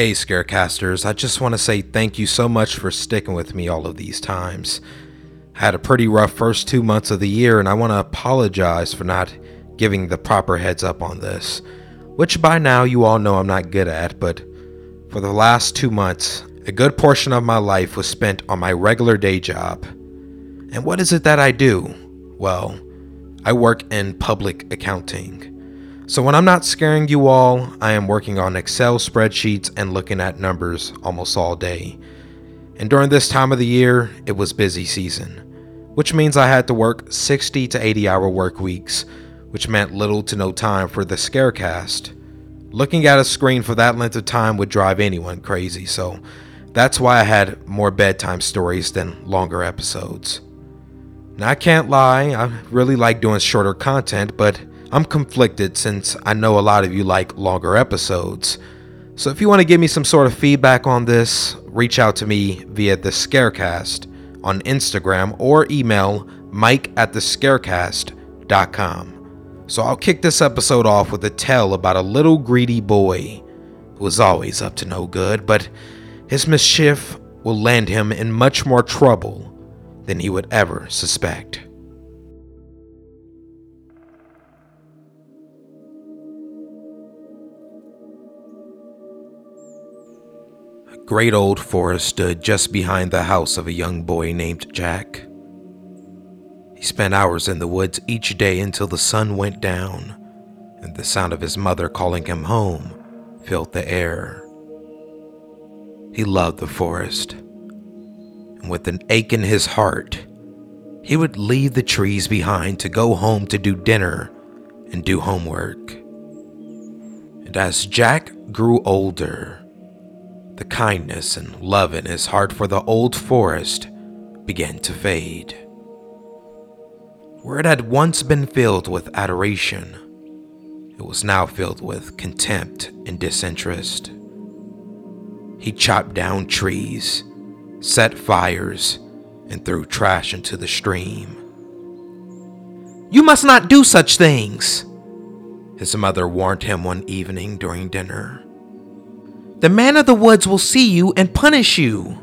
Hey, Scarecasters, I just want to say thank you so much for sticking with me all of these times. I had a pretty rough first two months of the year, and I want to apologize for not giving the proper heads up on this, which by now you all know I'm not good at, but for the last two months, a good portion of my life was spent on my regular day job. And what is it that I do? Well, I work in public accounting. So when I'm not scaring you all, I am working on Excel spreadsheets and looking at numbers almost all day. And during this time of the year, it was busy season, which means I had to work 60 to 80 hour work weeks, which meant little to no time for the Scarecast. Looking at a screen for that length of time would drive anyone crazy, so that's why I had more bedtime stories than longer episodes. Now, I can't lie, I really like doing shorter content, but I'm conflicted since I know a lot of you like longer episodes. So if you want to give me some sort of feedback on this, reach out to me via the Scarecast on Instagram or email mike at thescarecast.com. So I'll kick this episode off with a tale about a little greedy boy who is always up to no good, but his mischief will land him in much more trouble than he would ever suspect. Great old forest stood just behind the house of a young boy named Jack. He spent hours in the woods each day until the sun went down, and the sound of his mother calling him home filled the air. He loved the forest, and with an ache in his heart, he would leave the trees behind to go home to do dinner and do homework. And as Jack grew older, the kindness and love in his heart for the old forest began to fade. Where it had once been filled with adoration, it was now filled with contempt and disinterest. He chopped down trees, set fires, and threw trash into the stream. You must not do such things, his mother warned him one evening during dinner. The man of the woods will see you and punish you.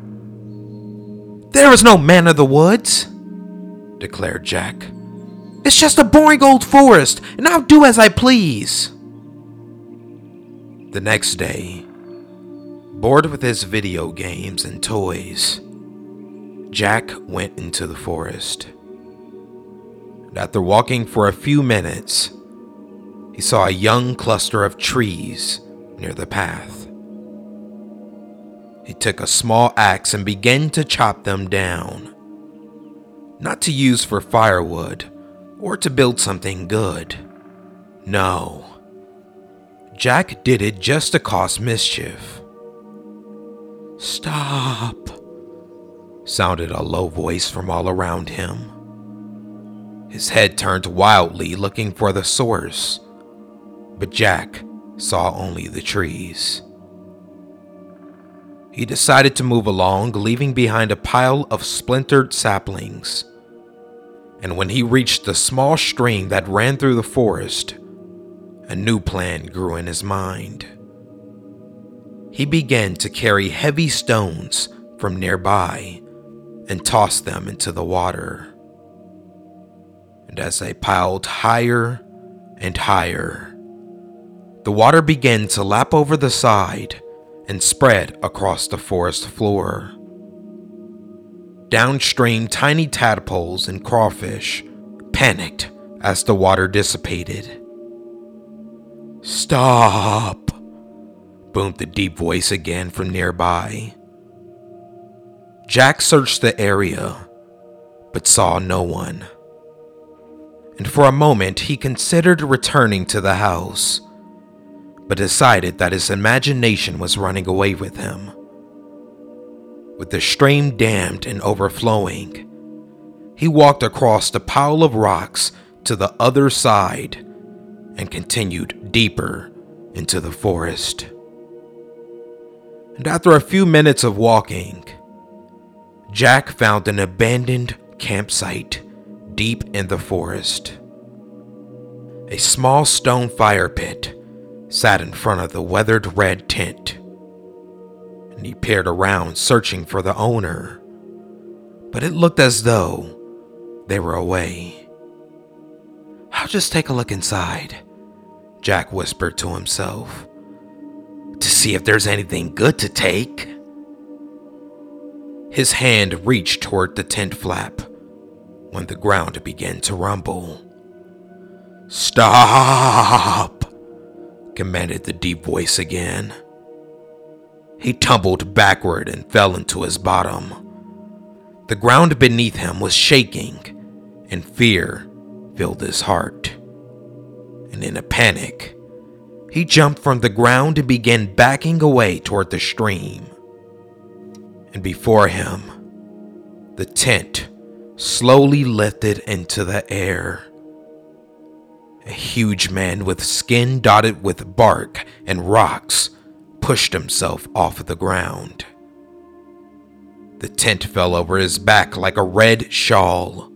There is no man of the woods, declared Jack. It's just a boring old forest, and I'll do as I please. The next day, bored with his video games and toys, Jack went into the forest. And after walking for a few minutes, he saw a young cluster of trees near the path. He took a small axe and began to chop them down. Not to use for firewood or to build something good. No. Jack did it just to cause mischief. Stop, sounded a low voice from all around him. His head turned wildly, looking for the source, but Jack saw only the trees. He decided to move along, leaving behind a pile of splintered saplings. And when he reached the small stream that ran through the forest, a new plan grew in his mind. He began to carry heavy stones from nearby and toss them into the water. And as they piled higher and higher, the water began to lap over the side and spread across the forest floor. Downstream, tiny tadpoles and crawfish panicked as the water dissipated. Stop! boomed the deep voice again from nearby. Jack searched the area, but saw no one. And for a moment, he considered returning to the house but decided that his imagination was running away with him. With the stream dammed and overflowing, he walked across the pile of rocks to the other side and continued deeper into the forest. And after a few minutes of walking, Jack found an abandoned campsite deep in the forest. A small stone fire pit sat in front of the weathered red tent, and he peered around searching for the owner. But it looked as though they were away. I'll just take a look inside, Jack whispered to himself, to see if there's anything good to take. His hand reached toward the tent flap when the ground began to rumble. Stop! Commanded the deep voice again. He tumbled backward and fell into his bottom. The ground beneath him was shaking, and fear filled his heart. And in a panic, he jumped from the ground and began backing away toward the stream. And before him, the tent slowly lifted into the air. A huge man with skin dotted with bark and rocks pushed himself off the ground. The tent fell over his back like a red shawl.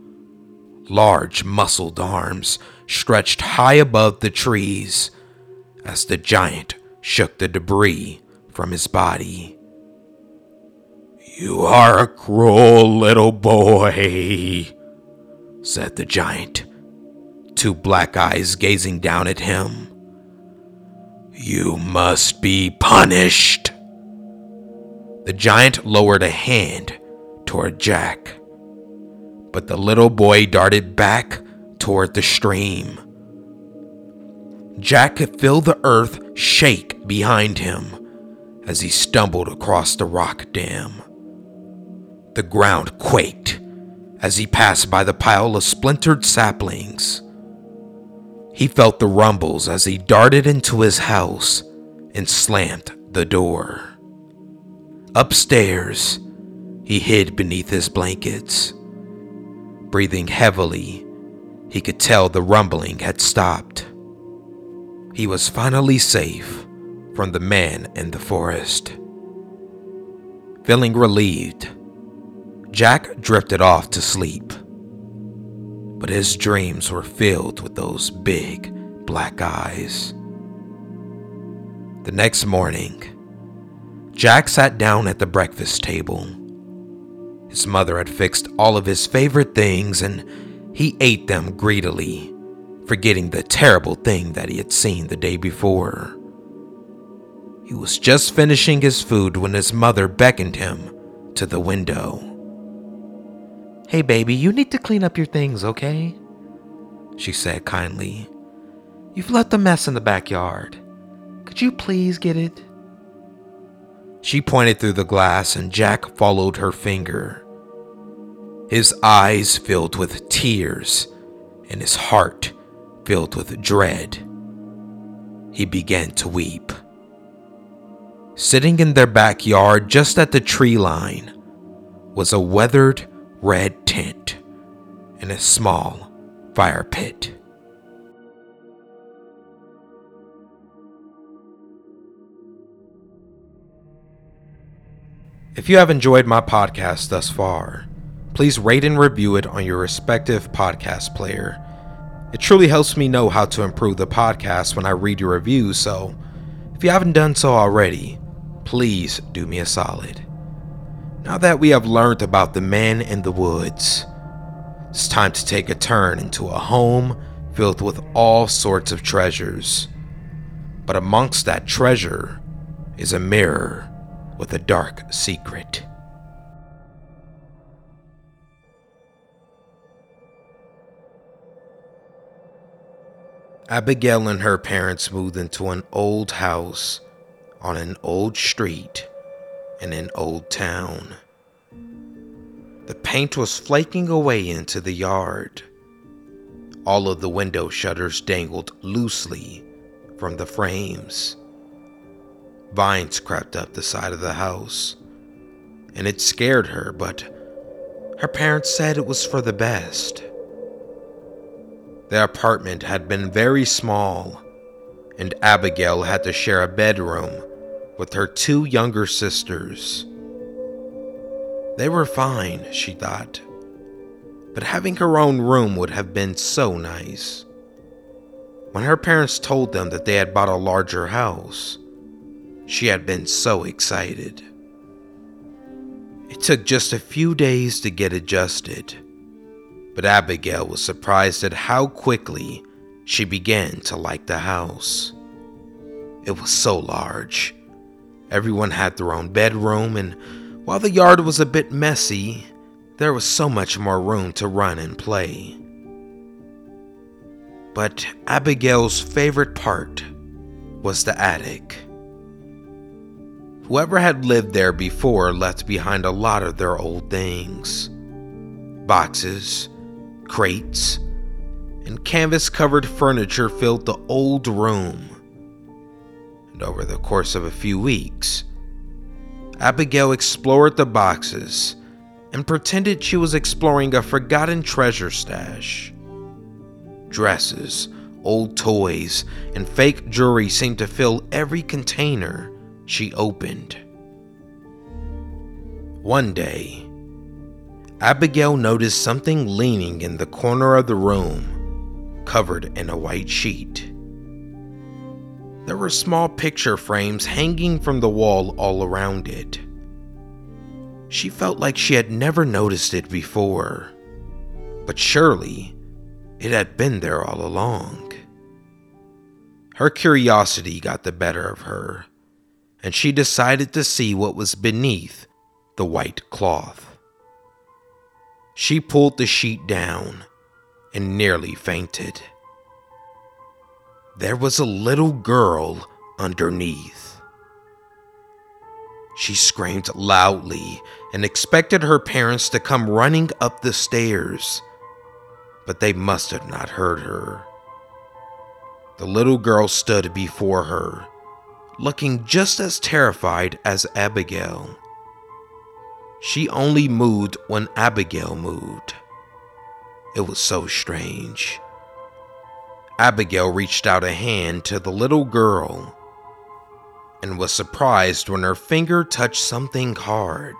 Large, muscled arms stretched high above the trees as the giant shook the debris from his body. You are a cruel little boy, said the giant, two black eyes gazing down at him. You must be punished. The giant lowered a hand toward Jack, but the little boy darted back toward the stream. Jack could feel the earth shake behind him as he stumbled across the rock dam. The ground quaked as he passed by the pile of splintered saplings. He felt the rumbles as he darted into his house and slammed the door. Upstairs, he hid beneath his blankets. Breathing heavily, he could tell the rumbling had stopped. He was finally safe from the man in the forest. Feeling relieved, Jack drifted off to sleep. But his dreams were filled with those big black eyes. The next morning, Jack sat down at the breakfast table. His mother had fixed all of his favorite things and he ate them greedily, forgetting the terrible thing that he had seen the day before. He was just finishing his food when his mother beckoned him to the window. Hey, baby, you need to clean up your things, okay? She said kindly. You've left a mess in the backyard. Could you please get it? She pointed through the glass, and Jack followed her finger. His eyes filled with tears, and his heart filled with dread. He began to weep. Sitting in their backyard, just at the tree line, was a weathered red tent and a small fire pit. If you have enjoyed my podcast thus far, please rate and review it on your respective podcast player. It truly helps me know how to improve the podcast when I read your reviews, so if you haven't done so already, please do me a solid. Now that we have learned about the man in the woods, it's time to take a turn into a home filled with all sorts of treasures. But amongst that treasure is a mirror with a dark secret. Abigail and her parents moved into an old house on an old street in an old town. The paint was flaking away into the yard. All of the window shutters dangled loosely from the frames. Vines crept up the side of the house, and it scared her, but her parents said it was for the best. Their apartment had been very small, and Abigail had to share a bedroom with her two younger sisters. They were fine, she thought, but having her own room would have been so nice. When her parents told them that they had bought a larger house, she had been so excited. It took just a few days to get adjusted, but Abigail was surprised at how quickly she began to like the house. It was so large. Everyone had their own bedroom, and while the yard was a bit messy, there was so much more room to run and play. But Abigail's favorite part was the attic. Whoever had lived there before left behind a lot of their old things boxes, crates, and canvas covered furniture filled the old room. Over the course of a few weeks, Abigail explored the boxes and pretended she was exploring a forgotten treasure stash. Dresses, old toys, and fake jewelry seemed to fill every container she opened. One day, Abigail noticed something leaning in the corner of the room, covered in a white sheet. There were small picture frames hanging from the wall all around it. She felt like she had never noticed it before, but surely it had been there all along. Her curiosity got the better of her, and she decided to see what was beneath the white cloth. She pulled the sheet down and nearly fainted. There was a little girl underneath. She screamed loudly and expected her parents to come running up the stairs, but they must have not heard her. The little girl stood before her, looking just as terrified as Abigail. She only moved when Abigail moved. It was so strange. Abigail reached out a hand to the little girl and was surprised when her finger touched something hard.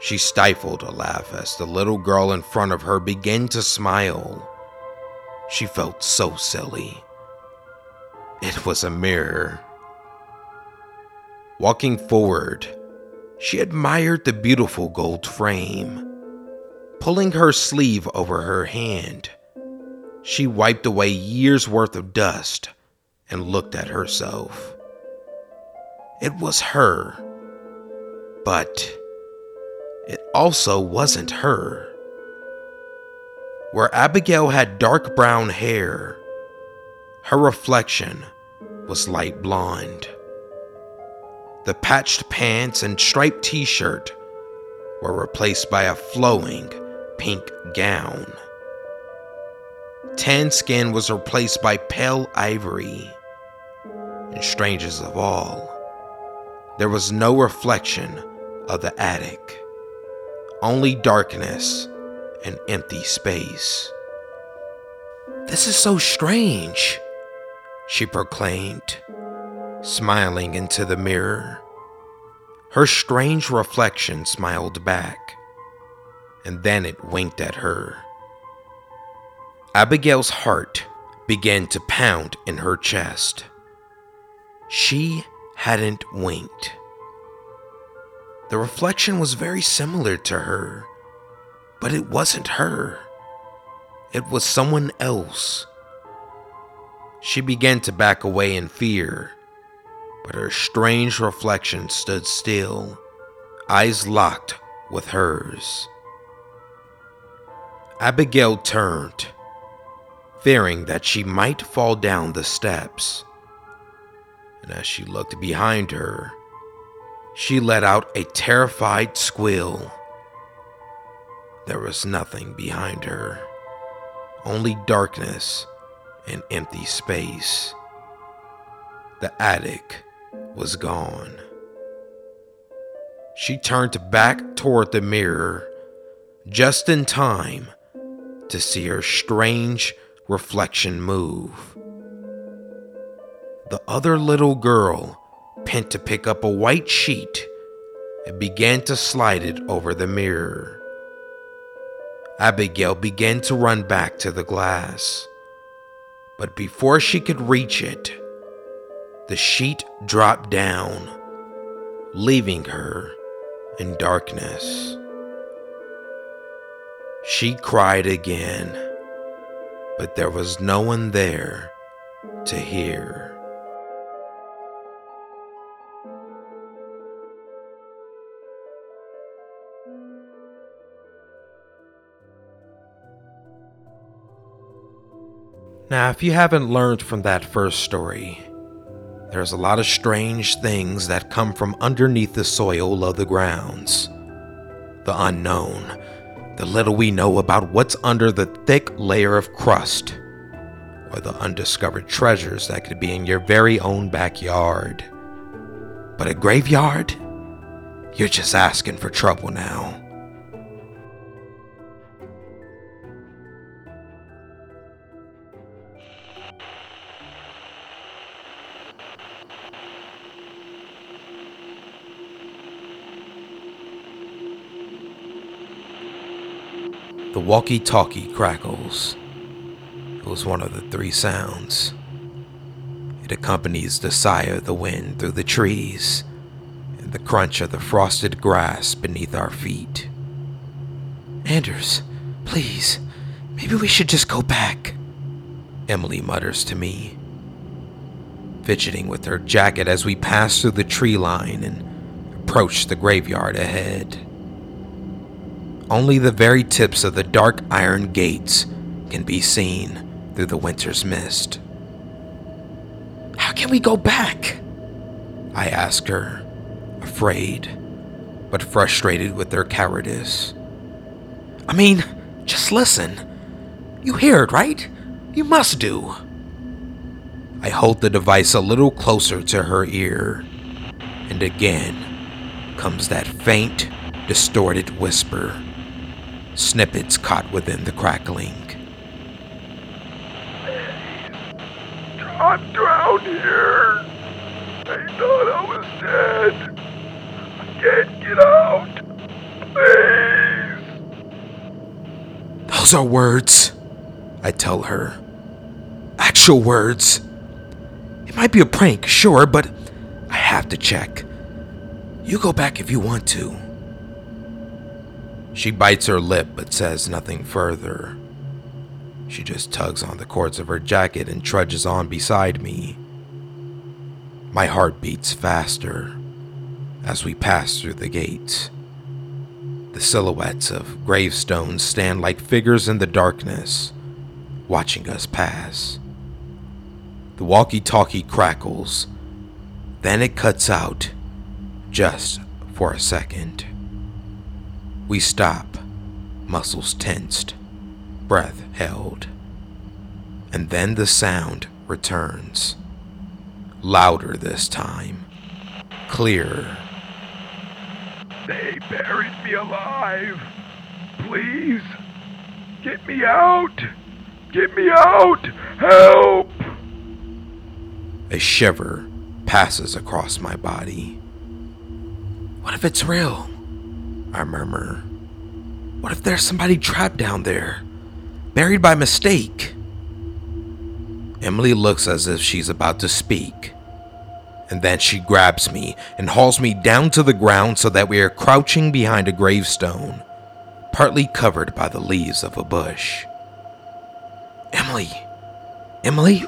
She stifled a laugh as the little girl in front of her began to smile. She felt so silly. It was a mirror. Walking forward, she admired the beautiful gold frame. Pulling her sleeve over her hand, she wiped away years' worth of dust and looked at herself. It was her, but it also wasn't her. Where Abigail had dark brown hair, her reflection was light blonde. The patched pants and striped t shirt were replaced by a flowing pink gown. Tan skin was replaced by pale ivory and strangest of all, there was no reflection of the attic, only darkness and empty space. This is so strange, she proclaimed, smiling into the mirror. Her strange reflection smiled back, and then it winked at her. Abigail's heart began to pound in her chest. She hadn't winked. The reflection was very similar to her, but it wasn't her. It was someone else. She began to back away in fear, but her strange reflection stood still, eyes locked with hers. Abigail turned, fearing that she might fall down the steps and as she looked behind her, she let out a terrified squeal. There was nothing behind her, only darkness and empty space. The attic was gone. She turned back toward the mirror just in time to see her strange reflection move the other little girl bent to pick up a white sheet and began to slide it over the mirror. Abigail began to run back to the glass, but before she could reach it, the sheet dropped down, leaving her in darkness. She cried again, but there was no one there to hear. Now, if you haven't learned from that first story, there's a lot of strange things that come from underneath the soil of the grounds. The unknown, the little we know about what's under the thick layer of crust, or the undiscovered treasures that could be in your very own backyard. But a graveyard? You're just asking for trouble now. The walkie talkie crackles. It was one of the three sounds. It accompanies the sigh of the wind through the trees and the crunch of the frosted grass beneath our feet. Anders, please, maybe we should just go back, Emily mutters to me, fidgeting with her jacket as we pass through the tree line and approach the graveyard ahead. Only the very tips of the dark iron gates can be seen through the winter's mist. How can we go back? I ask her, afraid, but frustrated with their cowardice. I mean, just listen. You hear it, right? You must do. I hold the device a little closer to her ear, and again comes that faint, distorted whisper snippets caught within the crackling. I'm drowned here. They thought I was dead. I can't get out. Please. Those are words, I tell her. Actual words. It might be a prank, sure, but I have to check. You go back if you want to. She bites her lip but says nothing further. She just tugs on the cords of her jacket and trudges on beside me. My heart beats faster as we pass through the gate. The silhouettes of gravestones stand like figures in the darkness, watching us pass. The walkie talkie crackles, then it cuts out just for a second. We stop, muscles tensed, breath held. And then the sound returns. Louder this time. Clearer. They buried me alive. Please. Get me out. Get me out. Help. A shiver passes across my body. What if it's real? I murmur. What if there's somebody trapped down there? Buried by mistake? Emily looks as if she's about to speak. And then she grabs me and hauls me down to the ground so that we are crouching behind a gravestone, partly covered by the leaves of a bush. Emily! Emily!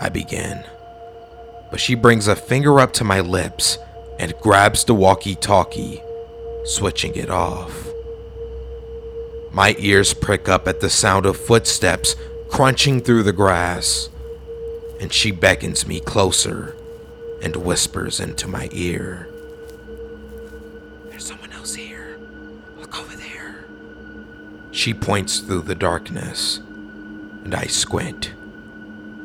I begin. But she brings a finger up to my lips and grabs the walkie talkie switching it off. My ears prick up at the sound of footsteps crunching through the grass, and she beckons me closer and whispers into my ear. There's someone else here. Look over there. She points through the darkness, and I squint,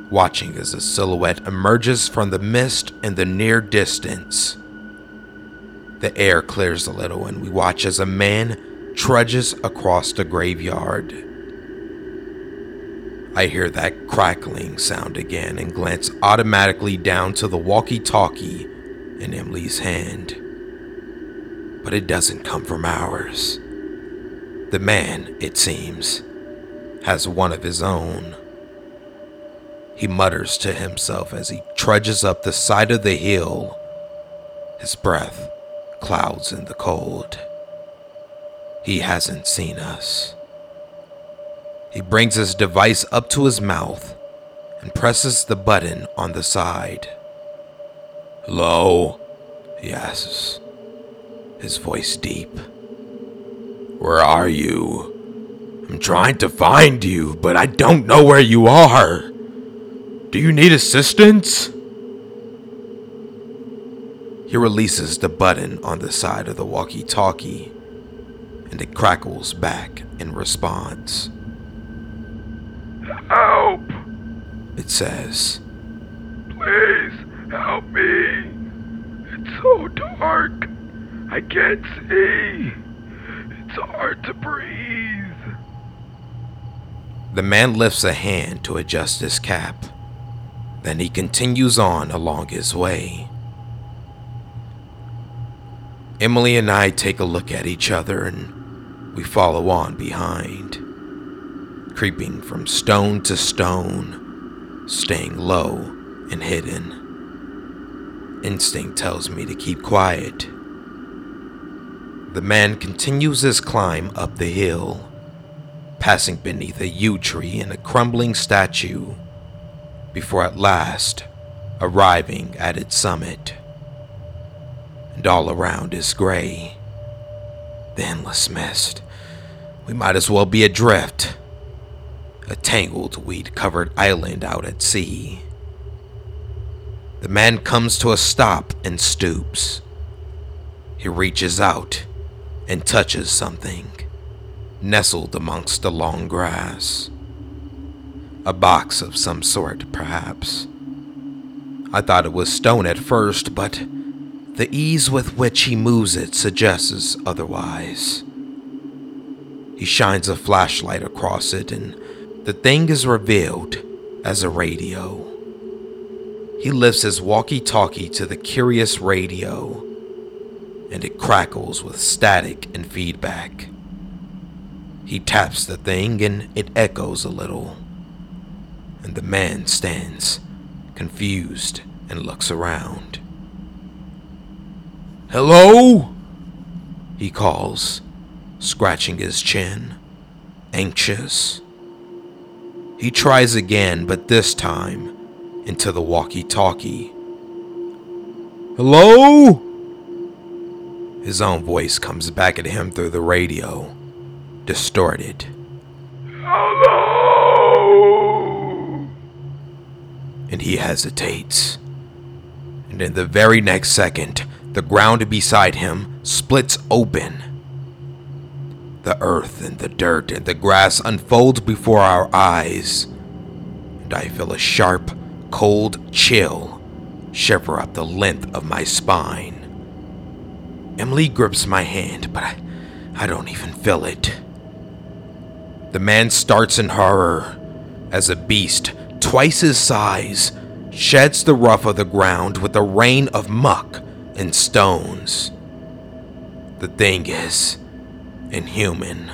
watching as a silhouette emerges from the mist in the near distance. The air clears a little, and we watch as a man trudges across the graveyard. I hear that crackling sound again and glance automatically down to the walkie talkie in Emily's hand. But it doesn't come from ours. The man, it seems, has one of his own. He mutters to himself as he trudges up the side of the hill, his breath clouds in the cold. He hasn't seen us. He brings his device up to his mouth and presses the button on the side. Hello? He asks, his voice deep. Where are you? I'm trying to find you, but I don't know where you are. Do you need assistance? He releases the button on the side of the walkie talkie, and it crackles back in response. Help! It says, Please help me. It's so dark. I can't see. It's hard to breathe. The man lifts a hand to adjust his cap. Then he continues on along his way. Emily and I take a look at each other and we follow on behind, creeping from stone to stone, staying low and hidden. Instinct tells me to keep quiet. The man continues his climb up the hill, passing beneath a yew tree and a crumbling statue, before at last arriving at its summit and all around is gray. The endless mist. We might as well be adrift. A tangled, weed covered island out at sea. The man comes to a stop and stoops. He reaches out and touches something, nestled amongst the long grass. A box of some sort, perhaps. I thought it was stone at first, but the ease with which he moves it suggests otherwise. He shines a flashlight across it, and the thing is revealed as a radio. He lifts his walkie talkie to the curious radio, and it crackles with static and feedback. He taps the thing, and it echoes a little. And the man stands, confused, and looks around. Hello? He calls, scratching his chin, anxious. He tries again, but this time into the walkie talkie. Hello? His own voice comes back at him through the radio, distorted. Hello! And he hesitates. And in the very next second, the ground beside him splits open. The earth and the dirt and the grass unfold before our eyes, and I feel a sharp, cold chill shiver up the length of my spine. Emily grips my hand, but I, I don't even feel it. The man starts in horror as a beast twice his size sheds the rough of the ground with a rain of muck and stones. The thing is inhuman.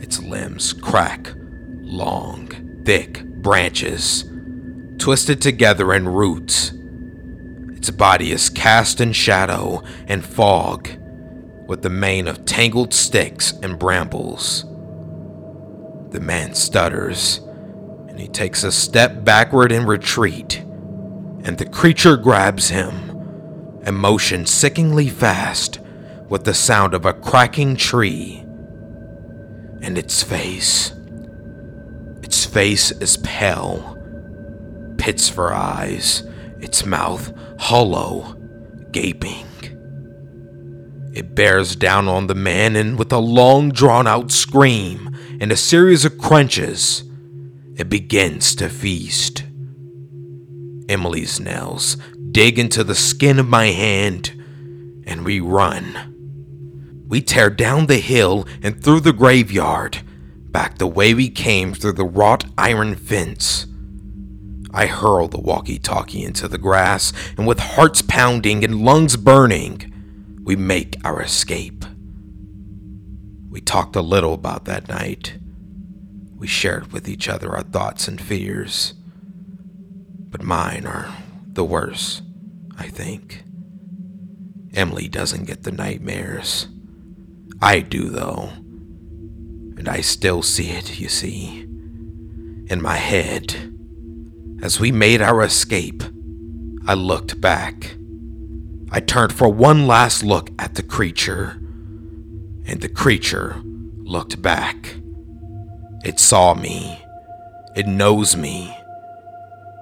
Its limbs crack long, thick branches, twisted together in roots. Its body is cast in shadow and fog, with the mane of tangled sticks and brambles. The man stutters, and he takes a step backward in retreat, and the creature grabs him and motion sickeningly fast with the sound of a cracking tree. And its face. Its face is pale, pits for eyes, its mouth hollow, gaping. It bears down on the man, and with a long drawn out scream and a series of crunches, it begins to feast. Emily's nails dig into the skin of my hand, and we run. We tear down the hill and through the graveyard, back the way we came through the wrought iron fence. I hurl the walkie talkie into the grass, and with hearts pounding and lungs burning, we make our escape. We talked a little about that night. We shared with each other our thoughts and fears. But mine are the worst, I think. Emily doesn't get the nightmares. I do, though. And I still see it, you see, in my head. As we made our escape, I looked back. I turned for one last look at the creature, and the creature looked back. It saw me. It knows me.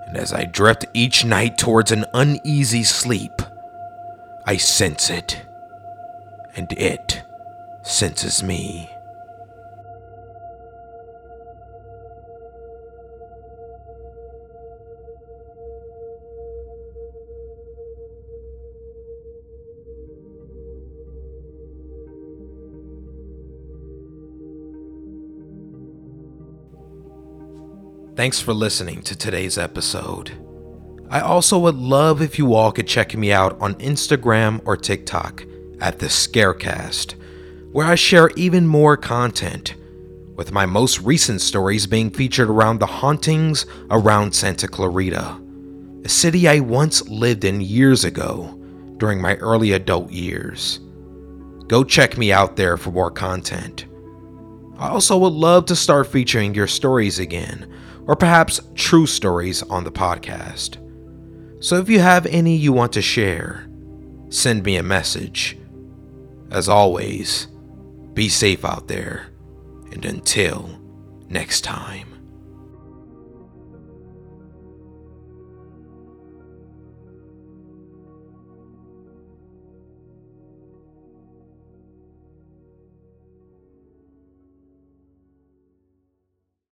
And as I drift each night towards an uneasy sleep, I sense it. And it senses me. Thanks for listening to today's episode. I also would love if you all could check me out on Instagram or TikTok at the Scarecast, where I share even more content, with my most recent stories being featured around the hauntings around Santa Clarita, a city I once lived in years ago during my early adult years. Go check me out there for more content. I also would love to start featuring your stories again or perhaps true stories on the podcast. So if you have any you want to share, send me a message. As always, be safe out there, and until next time.